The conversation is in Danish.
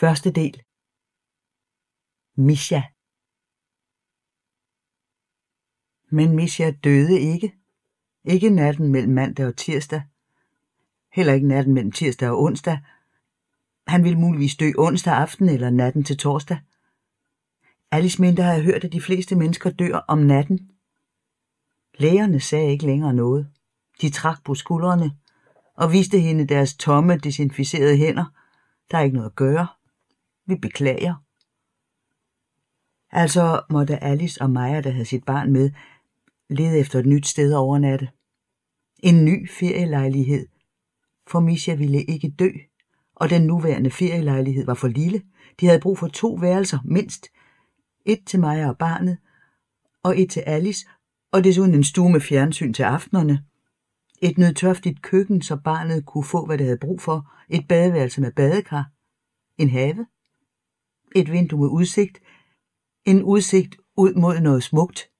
Første del Misha Men Misha døde ikke. Ikke natten mellem mandag og tirsdag. Heller ikke natten mellem tirsdag og onsdag. Han ville muligvis dø onsdag aften eller natten til torsdag. Alice mente at have hørt, at de fleste mennesker dør om natten. Lægerne sagde ikke længere noget. De trak på skuldrene og viste hende deres tomme, desinficerede hænder. Der er ikke noget at gøre. Vi beklager. Altså måtte Alice og Maja, der havde sit barn med, lede efter et nyt sted at overnatte. En ny ferielejlighed. For Misha ville ikke dø, og den nuværende ferielejlighed var for lille. De havde brug for to værelser, mindst. Et til Maja og barnet, og et til Alice, og desuden en stue med fjernsyn til aftenerne. Et nødtørftigt køkken, så barnet kunne få, hvad det havde brug for. Et badeværelse med badekar. En have. Et vindue med udsigt. En udsigt ud mod noget smukt.